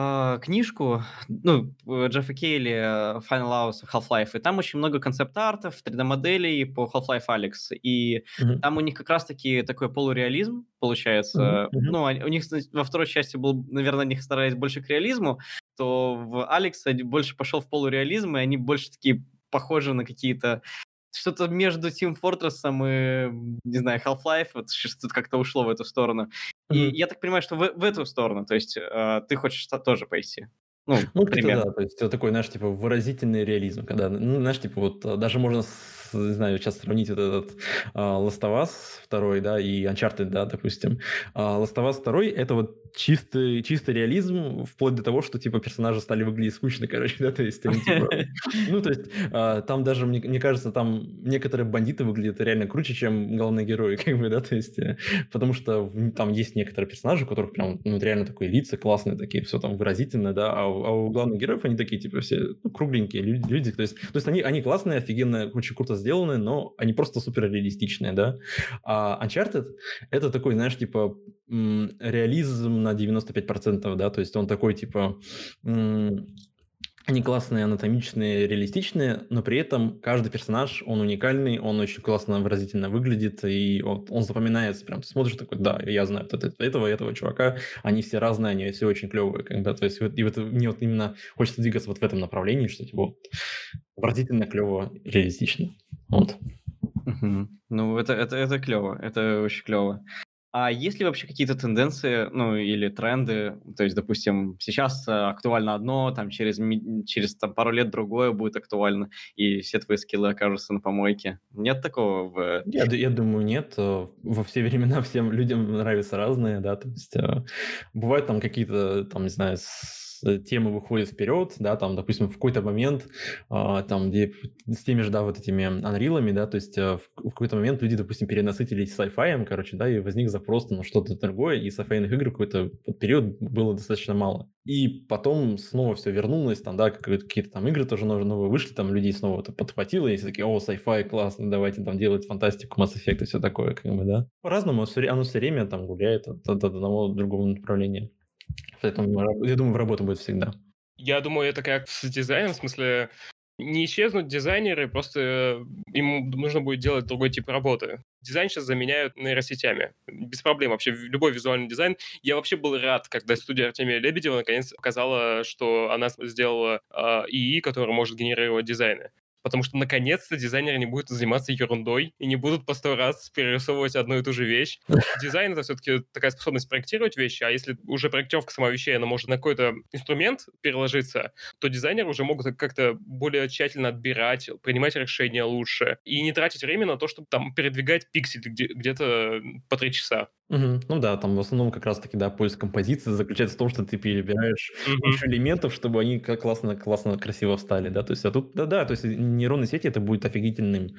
а, книжку, ну, Джеффа Кейли Final Hours Half-Life, и там очень много концепт-артов, 3D-моделей по Half-Life Alex, и mm-hmm. там у них как раз-таки такой полуреализм получается. Mm-hmm. Ну, у них во второй части был, наверное, они старались больше к реализму, то в Алекс больше пошел в полуреализм, и они больше такие похожи на какие-то что-то между Team Fortress и, не знаю, Half-Life, вот что-то как-то ушло в эту сторону. И mm-hmm. я так понимаю, что в, в эту сторону, то есть э, ты хочешь тоже пойти. Ну, ну примерно. да, то есть такой, знаешь, типа выразительный реализм, когда, ну, знаешь, типа вот а, даже можно, не знаю, сейчас сравнить вот этот uh, Last of Us 2, да, и Uncharted, да, допустим. Uh, Last of Us 2 это вот чистый, чистый реализм, вплоть до того, что, типа, персонажи стали выглядеть скучно, короче, да, то есть они, типа, ну, то есть uh, там даже, мне, мне кажется, там некоторые бандиты выглядят реально круче, чем главные герои, как бы, да, то есть, э, потому что там есть некоторые персонажи, у которых прям, ну, реально такие лица классные такие, все там выразительно, да, а а у главных героев они такие, типа, все ну, кругленькие люди, люди то есть, то есть они, они классные, офигенно, очень круто сделаны, но они просто супер реалистичные, да. А Uncharted — это такой, знаешь, типа, реализм на 95%, да, то есть он такой, типа, они классные, анатомичные, реалистичные, но при этом каждый персонаж, он уникальный, он очень классно, выразительно выглядит, и вот он запоминается прям. Ты смотришь такой, да, я знаю вот этого, этого чувака, они все разные, они все очень клевые, бы, то есть и вот мне вот именно хочется двигаться вот в этом направлении, что типа вот, выразительно, клево, реалистично. Вот. Ну, это, это, это клево, это очень клево. А есть ли вообще какие-то тенденции, ну, или тренды? То есть, допустим, сейчас э, актуально одно, там через, через там, пару лет другое будет актуально, и все твои скиллы окажутся на помойке. Нет такого в... Я, я думаю, нет. Э, во все времена всем людям нравятся разные, да, то есть э, бывают там какие-то, там, не знаю, темы выходят вперед, да, там, допустим, в какой-то момент, э, там, где с теми же, да, вот этими анрилами, да, то есть э, в, какой-то момент люди, допустим, перенасытились sci-fi, короче, да, и возник запрос на что-то другое, и sci-fi игр какой-то период было достаточно мало. И потом снова все вернулось, там, да, какие-то там игры тоже новые вышли, там людей снова это подхватило, и все такие, о, sci-fi, классно, давайте там делать фантастику, Mass Effect и все такое, как бы, да. По-разному, оно все время там гуляет от, от одного другому направления. Поэтому, я думаю, в работу будет всегда. Я думаю, это как с дизайном, в смысле, не исчезнут дизайнеры, просто им нужно будет делать другой тип работы. дизайн сейчас заменяют нейросетями. Без проблем вообще любой визуальный дизайн. Я вообще был рад, когда студия Артемия Лебедева наконец показала, что она сделала э, ИИ, который может генерировать дизайны потому что наконец-то дизайнеры не будут заниматься ерундой и не будут по сто раз перерисовывать одну и ту же вещь. Дизайн — это все-таки такая способность проектировать вещи, а если уже проектировка самой вещей, она может на какой-то инструмент переложиться, то дизайнеры уже могут как-то более тщательно отбирать, принимать решения лучше и не тратить время на то, чтобы там передвигать пиксель где-то по три часа. Мгм. Ну да, там в основном как раз таки, да, поиск композиции заключается в том, что ты перебираешь Мгм. кучу элементов, чтобы они как классно, классно, красиво встали, да, то есть, а тут, да-да, то есть нейронные сети это будет офигительным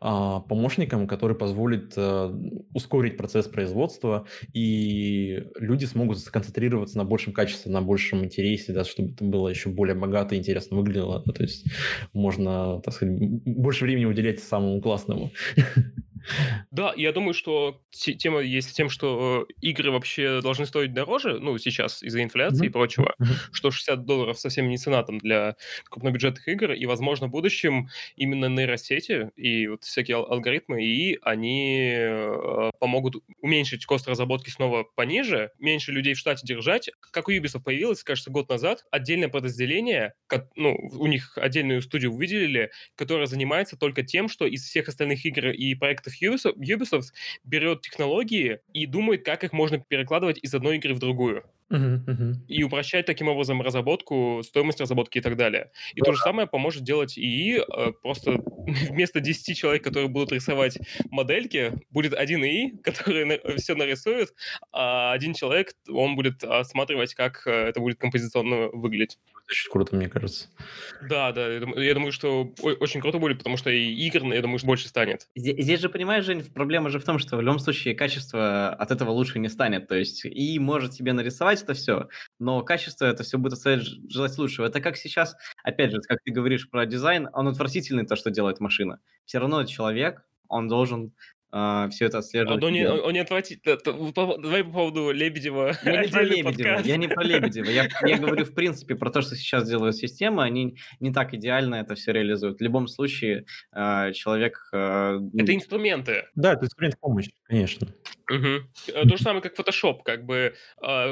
а, помощником, который позволит а, ускорить процесс производства, и люди смогут сконцентрироваться на большем качестве, на большем интересе, да, чтобы это было еще более богато и интересно выглядело, да, то есть можно, так сказать, больше времени уделять самому классному. Да, я думаю, что тема есть тем, что э, игры вообще должны стоить дороже, ну, сейчас из-за инфляции mm-hmm. и прочего, mm-hmm. что 60 долларов совсем не цена там для крупнобюджетных игр, и, возможно, в будущем именно нейросети и вот всякие алгоритмы и они э, помогут уменьшить кост разработки снова пониже, меньше людей в штате держать. Как у Ubisoft появилось, кажется, год назад, отдельное подразделение, как, ну, у них отдельную студию выделили, которая занимается только тем, что из всех остальных игр и проектов Ubisoft, Ubisoft берет технологии и думает, как их можно перекладывать из одной игры в другую. Uh-huh, uh-huh. И упрощать таким образом разработку, стоимость разработки и так далее. И то же самое поможет делать ИИ. Э, просто вместо 10 человек, которые будут рисовать модельки, будет один ИИ, который все нарисует, а один человек, он будет осматривать, как э, это будет композиционно выглядеть. Это очень круто, мне кажется. Да, да, я думаю, что очень круто будет, потому что и игр, я думаю, что больше станет. Здесь же, понимаешь, Жень, проблема же в том, что в любом случае качество от этого лучше не станет. То есть и может себе нарисовать это все, но качество это все будет оставить желать лучшего. Это как сейчас, опять же, как ты говоришь про дизайн, он отвратительный, то, что делает машина. Все равно человек, он должен а, все это отслеживать. Он не, он не отвратительно. Давай по поводу Лебедева. Я не про Лебедева, я не про Лебедева. Я, я говорю, в принципе, про то, что сейчас делают системы, они не так идеально это все реализуют. В любом случае, а, человек... А, это инструменты. Да, это инструмент помощи, конечно. Угу. То же самое, как Photoshop. Как бы,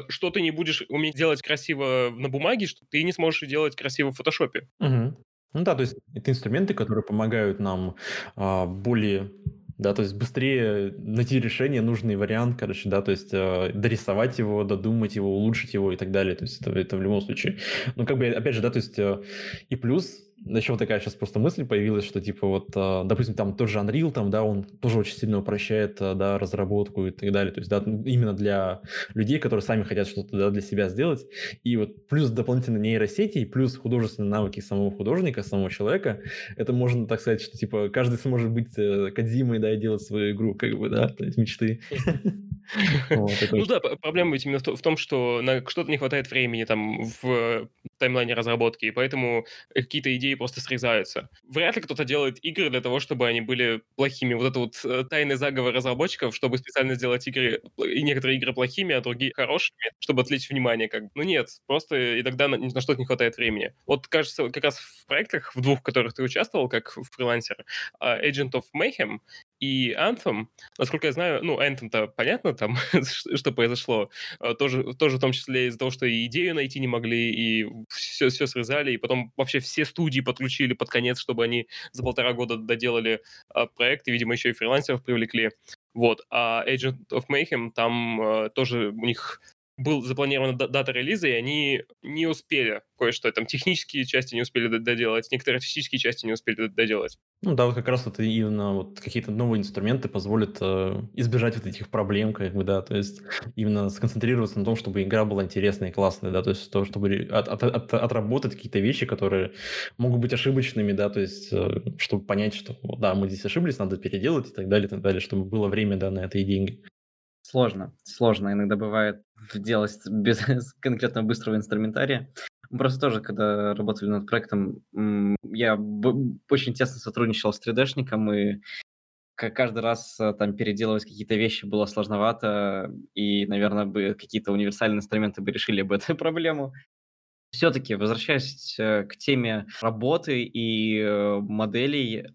что ты не будешь уметь делать красиво на бумаге, что ты не сможешь делать красиво в Photoshop. Угу. Ну да, то есть это инструменты, которые помогают нам а, более да, то есть быстрее найти решение, нужный вариант, короче, да, то есть э, дорисовать его, додумать его, улучшить его и так далее, то есть это, это в любом случае. Ну, как бы, опять же, да, то есть э, и плюс еще вот такая сейчас просто мысль появилась, что типа вот, а, допустим, там тот же Unreal, там, да, он тоже очень сильно упрощает, а, да, разработку и так далее. То есть, да, именно для людей, которые сами хотят что-то да, для себя сделать. И вот плюс дополнительно нейросети, плюс художественные навыки самого художника, самого человека, это можно так сказать, что типа каждый сможет быть э, Кадзимой, да, и делать свою игру, как бы, да, то есть мечты. Ну да, проблема ведь именно в том, что на что-то не хватает времени там в таймлайне разработки, и поэтому какие-то идеи просто срезаются. Вряд ли кто-то делает игры для того, чтобы они были плохими. Вот это вот э, тайный заговор разработчиков, чтобы специально сделать игры, и некоторые игры плохими, а другие хорошими, чтобы отвлечь внимание. Как Ну нет, просто иногда на, на что-то не хватает времени. Вот, кажется, как раз в проектах, в двух, в которых ты участвовал, как фрилансер, а, Agent of Mayhem и Anthem, насколько я знаю, ну, Anthem-то понятно там, что произошло, а, тоже, тоже в том числе из-за того, что и идею найти не могли, и все, все срезали, и потом вообще все студии подключили под конец, чтобы они за полтора года доделали а, проект, и, видимо, еще и фрилансеров привлекли. Вот. А Agent of Mayhem, там а, тоже у них был запланирована дата релиза, и они не успели кое-что, там технические части не успели доделать, некоторые артистические части не успели доделать. Ну да, вот как раз это именно вот какие-то новые инструменты позволят э, избежать вот этих проблем, как бы, да, то есть именно сконцентрироваться на том, чтобы игра была интересная и классная, да, то есть то, чтобы от, от, от, отработать какие-то вещи, которые могут быть ошибочными, да, то есть э, чтобы понять, что да, мы здесь ошиблись, надо переделать и так далее, и так далее, чтобы было время, да, на это и деньги. Сложно, сложно. Иногда бывает делать без конкретно быстрого инструментария. Просто тоже, когда работали над проектом, я очень тесно сотрудничал с 3D-шником, и каждый раз э, там переделывать какие-то вещи было сложновато, и, наверное, бы какие-то универсальные инструменты бы решили бы эту проблему. Все-таки, возвращаясь э, к теме работы и э, моделей,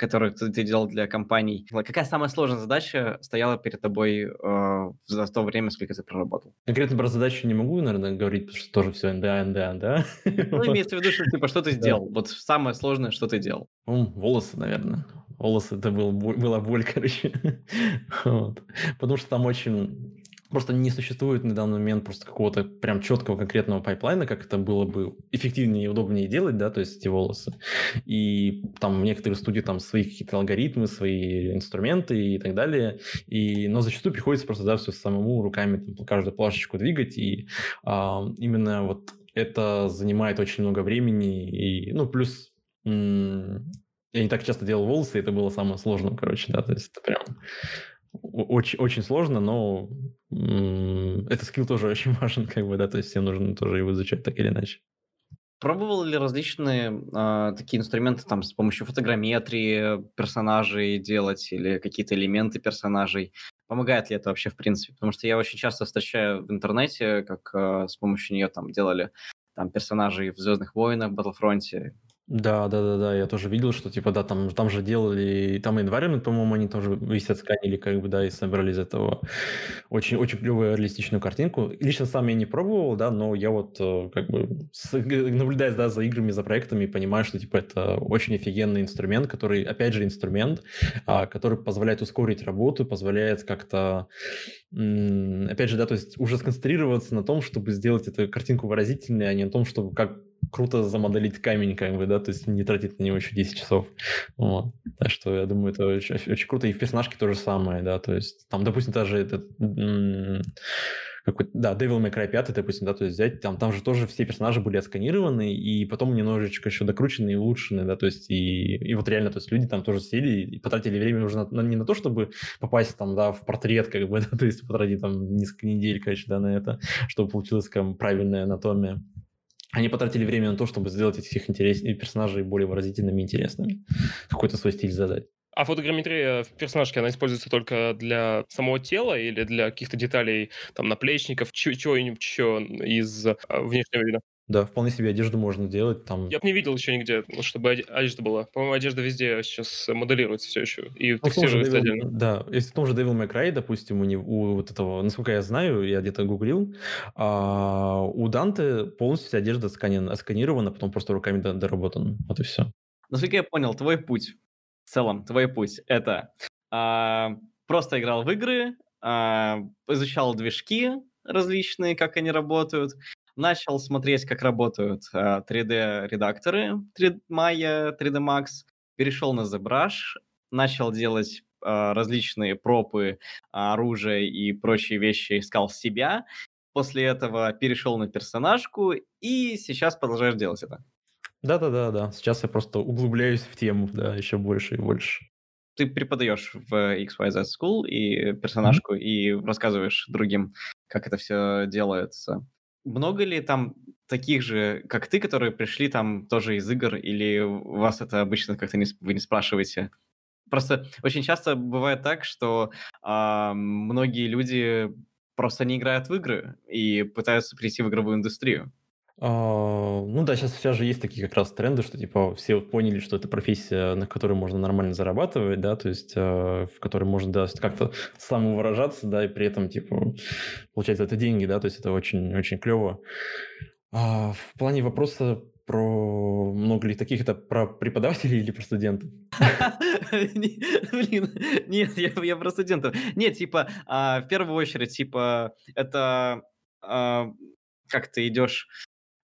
которые ты, ты делал для компаний. Какая самая сложная задача стояла перед тобой э, за то время, сколько ты проработал? Конкретно про задачу не могу, наверное, говорить, потому что тоже все NDA, NDA, да? Ну, имеется в виду, что типа что ты сделал? Вот самое сложное, что ты делал? Волосы, наверное. Волосы, это был, была боль, короче. вот. Потому что там очень Просто не существует на данный момент просто какого-то прям четкого конкретного пайплайна, как это было бы эффективнее и удобнее делать, да, то есть эти волосы. И там в некоторых студии там свои какие-то алгоритмы, свои инструменты и так далее. И, но зачастую приходится просто, да, все самому руками там, каждую плашечку двигать. И а, именно вот это занимает очень много времени. И, ну, плюс я не так часто делал волосы, это было самое сложное, короче, да, то есть это прям очень, очень сложно, но этот скилл тоже очень важен, как бы, да, то есть всем нужно тоже его изучать так или иначе. Пробовал ли различные э, такие инструменты там с помощью фотограмметрии персонажей делать или какие-то элементы персонажей? Помогает ли это вообще в принципе? Потому что я очень часто встречаю в интернете, как э, с помощью нее там делали там персонажей в Звездных войнах, Battlefront да, да, да, да, я тоже видел, что типа, да, там, там же делали, там environment, по-моему, они тоже висят, сканили, как бы, да, и собрали из этого очень, очень клевую реалистичную картинку. Лично сам я не пробовал, да, но я вот э, как бы с, да, за играми, за проектами, понимаю, что типа это очень офигенный инструмент, который, опять же, инструмент, а, который позволяет ускорить работу, позволяет как-то, опять же, да, то есть уже сконцентрироваться на том, чтобы сделать эту картинку выразительной, а не на том, чтобы как круто замоделить камень, как бы, да, то есть не тратить на него еще 10 часов. Вот. Так что я думаю, это очень, очень круто. И в персонажке то же самое, да, то есть там, допустим, даже этот какой да, Devil May Cry 5, допустим, да, то есть взять, там, там же тоже все персонажи были отсканированы, и потом немножечко еще докручены и улучшены, да, то есть и, и вот реально, то есть люди там тоже сели и потратили время уже на, на, не на то, чтобы попасть там, да, в портрет, как бы, да, то есть потратить там несколько недель, короче, да, на это, чтобы получилась, скажем, правильная анатомия они потратили время на то, чтобы сделать этих всех интереснее персонажей более выразительными и интересными. Какой-то свой стиль задать. А фотограмметрия в персонажке, она используется только для самого тела или для каких-то деталей, там, наплечников, чего-нибудь еще из а, внешнего вида? Да, вполне себе одежду можно делать там. Я бы не видел еще нигде, чтобы одежда была. По-моему, одежда везде сейчас моделируется все еще и ну, тестируется отдельно. Да, если в том же Devil May Cry, допустим, у, него, у вот этого, насколько я знаю, я где-то гуглил, а, у Данте полностью вся одежда сканирована, сканирована, потом просто руками доработана. Вот и все. Насколько я понял, твой путь, в целом, твой путь, это а, просто играл в игры, а, изучал движки различные, как они работают, начал смотреть, как работают э, 3D-редакторы 3D Maya, 3D Max, перешел на ZBrush, начал делать э, различные пропы, оружия и прочие вещи, искал себя. После этого перешел на персонажку и сейчас продолжаешь делать это. Да-да-да, да. Сейчас я просто углубляюсь в тему, да, еще больше и больше. Ты преподаешь в XYZ School и персонажку, mm-hmm. и рассказываешь другим, как это все делается много ли там таких же, как ты, которые пришли там тоже из игр, или вас это обычно как-то не, вы не спрашиваете? Просто очень часто бывает так, что э, многие люди просто не играют в игры и пытаются прийти в игровую индустрию. А, ну да, сейчас, сейчас же есть такие как раз тренды, что типа все поняли, что это профессия, на которой можно нормально зарабатывать, да, то есть э, в которой можно да, как-то самовыражаться, да, и при этом типа получать это деньги, да, то есть это очень, очень клево. А, в плане вопроса про много ли таких, это про преподавателей или про студентов? Блин, нет, я про студентов. Нет, типа, а, в первую очередь, типа, это как ты идешь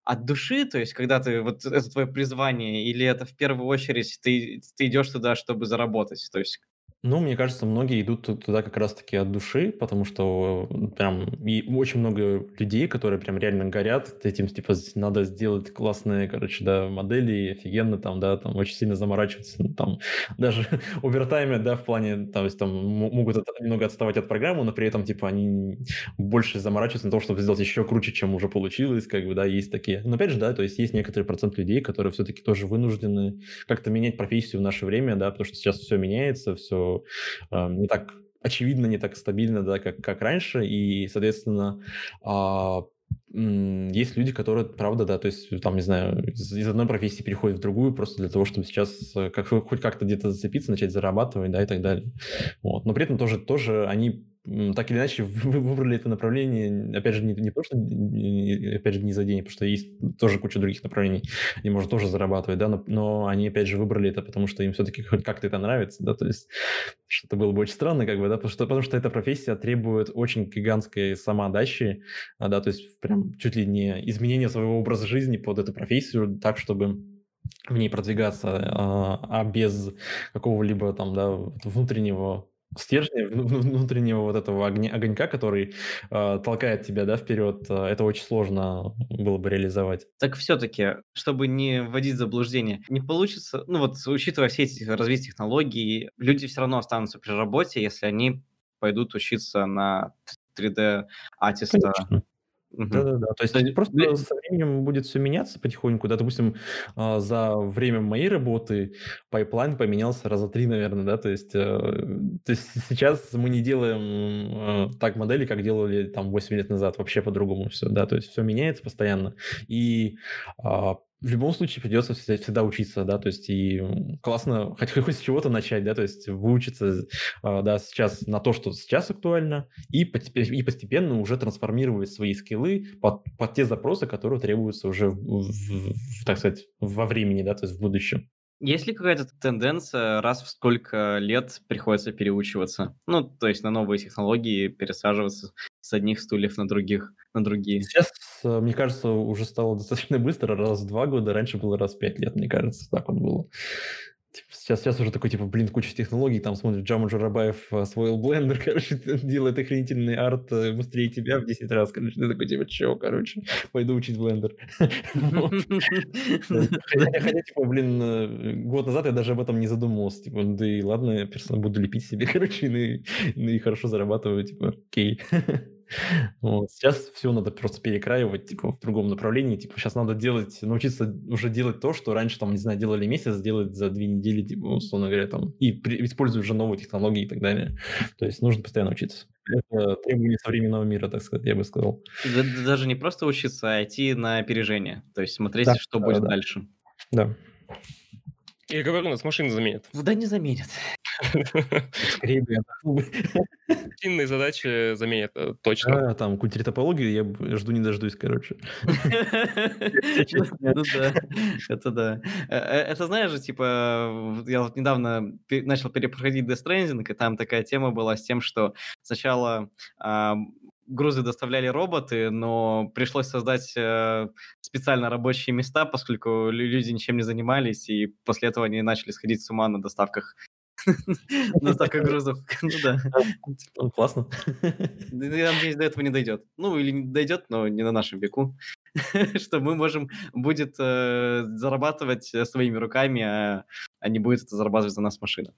от души, то есть когда ты, вот это твое призвание, или это в первую очередь ты, ты идешь туда, чтобы заработать, то есть ну, мне кажется, многие идут туда как раз-таки от души, потому что прям и очень много людей, которые прям реально горят этим, типа, надо сделать классные, короче, да, модели, офигенно там, да, там очень сильно заморачиваться, ну, там даже овертайме, да, в плане, то есть там могут немного отставать от программы, но при этом, типа, они больше заморачиваются на то, чтобы сделать еще круче, чем уже получилось, как бы, да, есть такие. Но опять же, да, то есть есть некоторый процент людей, которые все-таки тоже вынуждены как-то менять профессию в наше время, да, потому что сейчас все меняется, все э, не так очевидно, не так стабильно, да, как, как раньше, и, соответственно, э, есть люди, которые, правда, да, то есть, там, не знаю, из, из одной профессии переходят в другую просто для того, чтобы сейчас э, как, хоть как-то где-то зацепиться, начать зарабатывать, да, и так далее. Вот. Но при этом тоже, тоже они так или иначе вы выбрали это направление, опять же, не, не то, что, опять же, не за деньги, потому что есть тоже куча других направлений, они можно тоже зарабатывать, да, но, но они, опять же, выбрали это, потому что им все-таки как-то это нравится, да, то есть что-то было бы очень странно, как бы, да, потому что, потому что эта профессия требует очень гигантской самоотдачи, а, да, то есть прям чуть ли не изменение своего образа жизни под эту профессию так, чтобы в ней продвигаться, а, а без какого-либо там, да, внутреннего стержня, внутреннего вот этого огня, огонька, который э, толкает тебя, да, вперед, э, это очень сложно было бы реализовать. Так все-таки, чтобы не вводить в заблуждение, не получится, ну вот, учитывая все эти развития технологий, люди все равно останутся при работе, если они пойдут учиться на 3D-артиста. Конечно. Да-да-да. То есть То просто для... со временем будет все меняться потихоньку. Да, допустим, а, за время моей работы пайплайн поменялся раза три, наверное, да. То есть, э, то есть сейчас мы не делаем э, так модели, как делали там 8 лет назад. Вообще по-другому все, да. То есть все меняется постоянно. И а, в любом случае придется всегда, всегда учиться, да, то есть и классно хоть, хоть с чего-то начать, да, то есть выучиться, а, да, сейчас на то, что сейчас актуально, и, и постепенно уже трансформировать свои скиллы под, под те запросы, которые требуются уже, в, в, так сказать, во времени, да, то есть в будущем. Есть ли какая-то тенденция, раз в сколько лет приходится переучиваться? Ну, то есть на новые технологии пересаживаться с одних стульев на других, на другие. Сейчас, э, мне кажется, уже стало достаточно быстро, раз в два года, раньше было раз в пять лет, мне кажется, так вот было. Типа, сейчас, сейчас уже такой, типа, блин, куча технологий, там смотрит Джама Джарабаев освоил блендер, короче, делает охренительный арт э, быстрее тебя в 10 раз, короче, ты такой, типа, чё, короче, пойду учить блендер. Хотя, типа, блин, э, год назад я даже об этом не задумывался, типа, да и ладно, я просто буду лепить себе, короче, и хорошо зарабатываю, типа, окей. Вот. Сейчас все надо просто перекраивать, типа, в другом направлении. Типа, сейчас надо делать, научиться уже делать то, что раньше, там, не знаю, делали месяц, делать за две недели, типа, условно говоря, там, и при, используя уже новые технологии и так далее. То есть нужно постоянно учиться. Это требование современного мира, так сказать, я бы сказал. Даже не просто учиться, а идти на опережение. То есть смотреть, да, что да, будет да. дальше. Да. Я говорю, нас машины заменят. Да не заменят. Скорее Рутинные задачи заменят, э, точно. А, там, какую-нибудь топологию я жду не дождусь, короче. Ну да, это да. Э, э, это знаешь же, типа, я вот недавно начал перепроходить Death Stranding, и там такая тема была с тем, что сначала грузы доставляли роботы, но пришлось создать э, специально рабочие места, поскольку люди ничем не занимались, и после этого они начали сходить с ума на доставках доставка грузов. Ну да. Ну, классно. Я надеюсь, до этого не дойдет. Ну, или дойдет, но не на нашем веку. Что мы можем будет э, зарабатывать своими руками, а, а не будет это зарабатывать за нас машина.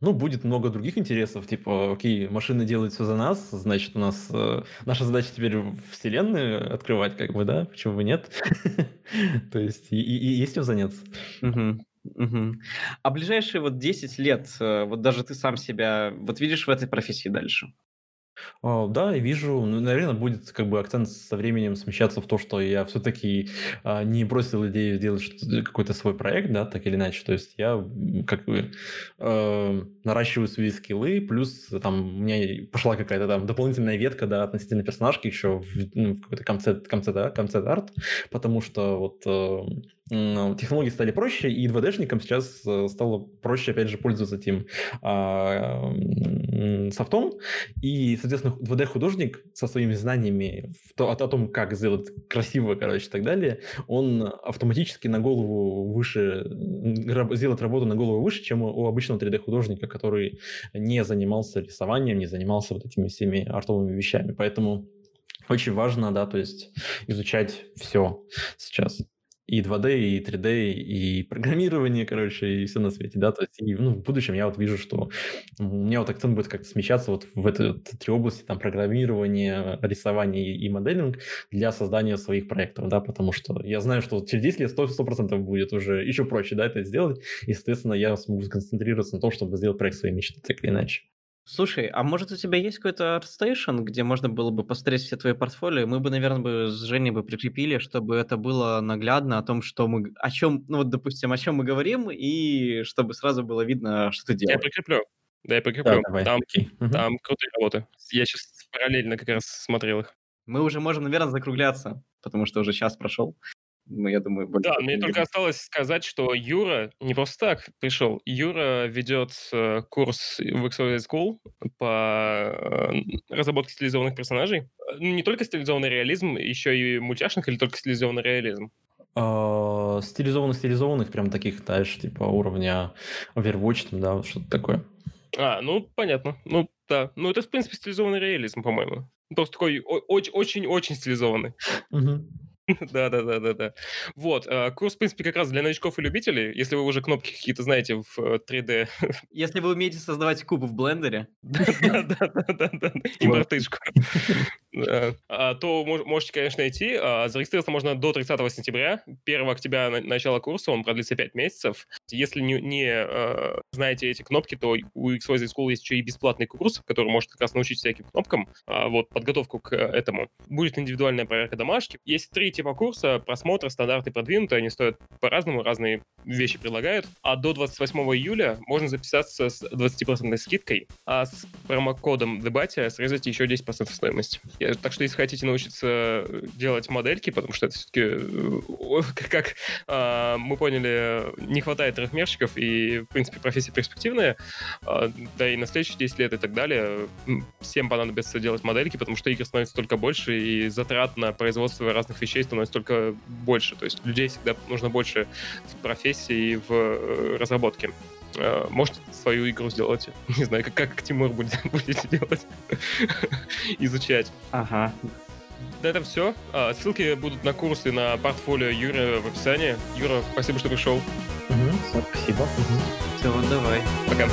Ну, будет много других интересов, типа, окей, машины делают все за нас, значит, у нас э, наша задача теперь вселенную открывать, как бы, да, почему бы нет? То есть, и, и, и есть чем заняться. Угу. А ближайшие вот 10 лет, э, вот даже ты сам себя, вот видишь в этой профессии дальше? А, да, и вижу, ну, наверное, будет как бы акцент со временем смещаться в то, что я все-таки а, не бросил идею сделать какой-то свой проект, да, так или иначе. То есть я как бы э, наращиваю свои скиллы, плюс там у меня пошла какая-то там дополнительная ветка, да, относительно персонажки еще в, ну, в какой-то концепт, концепт, да, концепт арт, потому что вот э, технологии стали проще, и 2D-шникам сейчас э, стало проще, опять же, пользоваться этим э, софтом, и соответственно, 2D-художник со своими знаниями в то, о, о том, как сделать красиво, короче, и так далее, он автоматически на голову выше, сделает работу на голову выше, чем у обычного 3D-художника, который не занимался рисованием, не занимался вот этими всеми артовыми вещами. Поэтому очень важно, да, то есть изучать все сейчас и 2D, и 3D, и программирование, короче, и все на свете, да, то есть, и, ну, в будущем я вот вижу, что у меня вот акцент будет как-то смещаться вот в эти вот три области, там, программирование, рисование и моделинг для создания своих проектов, да, потому что я знаю, что через 10 лет 100%, 100% будет уже еще проще, да, это сделать, и, соответственно, я смогу сконцентрироваться на том, чтобы сделать проект своей мечты, так или иначе. Слушай, а может у тебя есть какой-то ArtStation, где можно было бы посмотреть все твои портфолио? Мы бы, наверное, бы с Женей бы прикрепили, чтобы это было наглядно о том, что мы, о чем, ну вот, допустим, о чем мы говорим, и чтобы сразу было видно, что ты Я делаешь. прикреплю. Да, я Да, прикреплю. давай. Там. Мгм. там крутые работы. Я сейчас параллельно как раз смотрел их. Мы уже можем, наверное, закругляться, потому что уже час прошел. Ну, я думаю, больше Да, мне не только осталось сказать, что Юра не просто так пришел. Юра ведет э, курс в XYZ School по э, разработке стилизованных персонажей. Э, Не только стилизованный реализм, еще и мультяшных или только стилизованный реализм. А, Стилизованных, стилизованных, прям таких, знаешь, типа уровня Overwatch, там, да, что-то такое. А, ну, понятно. Ну, да. Ну, это, в принципе, стилизованный реализм, по-моему. Просто такой очень-очень стилизованный. Да, да, да, да, да. Вот, э, курс, в принципе, как раз для новичков и любителей. Если вы уже кнопки какие-то знаете в э, 3D, Если вы умеете создавать кубы в блендере, да, да, да, да, да, да, и мартышку. А, то мож- можете, конечно, найти. А, Зарегистрироваться можно до 30 сентября. 1 октября на- начало курса, он продлится 5 месяцев. Если не, не, э, знаете эти кнопки, то у XYZ School есть еще и бесплатный курс, который может как раз научить всяким кнопкам. А, Вот, подготовку к этому. Будет индивидуальная проверка домашки. Есть три типа курса. Просмотр, стандарт и продвинутый. Они стоят по-разному, разные вещи предлагают. А до 28 июля можно записаться с 20% скидкой, а с промокодом Дебатия срезать еще 10% стоимости. Я- Так что если хотите научиться э, делать модельки, потому что это все-таки, как а, мы поняли, не хватает трехмерщиков, и, в принципе, профессия перспективная, а, да и на следующие 10 лет и так далее, всем понадобится делать модельки, потому что игр становится только больше, и затрат на производство разных вещей становится только больше. То есть людей всегда нужно больше в профессии и в э, разработке. Э, Можете свою игру сделать. Не знаю, как, как Тимур будет, будете делать. Изучать. ага. На этом все. Ссылки будут на курсы, на портфолио Юры в описании. Юра, спасибо, что пришел. Всё, Спасибо. Мгм. Все, давай. Пока.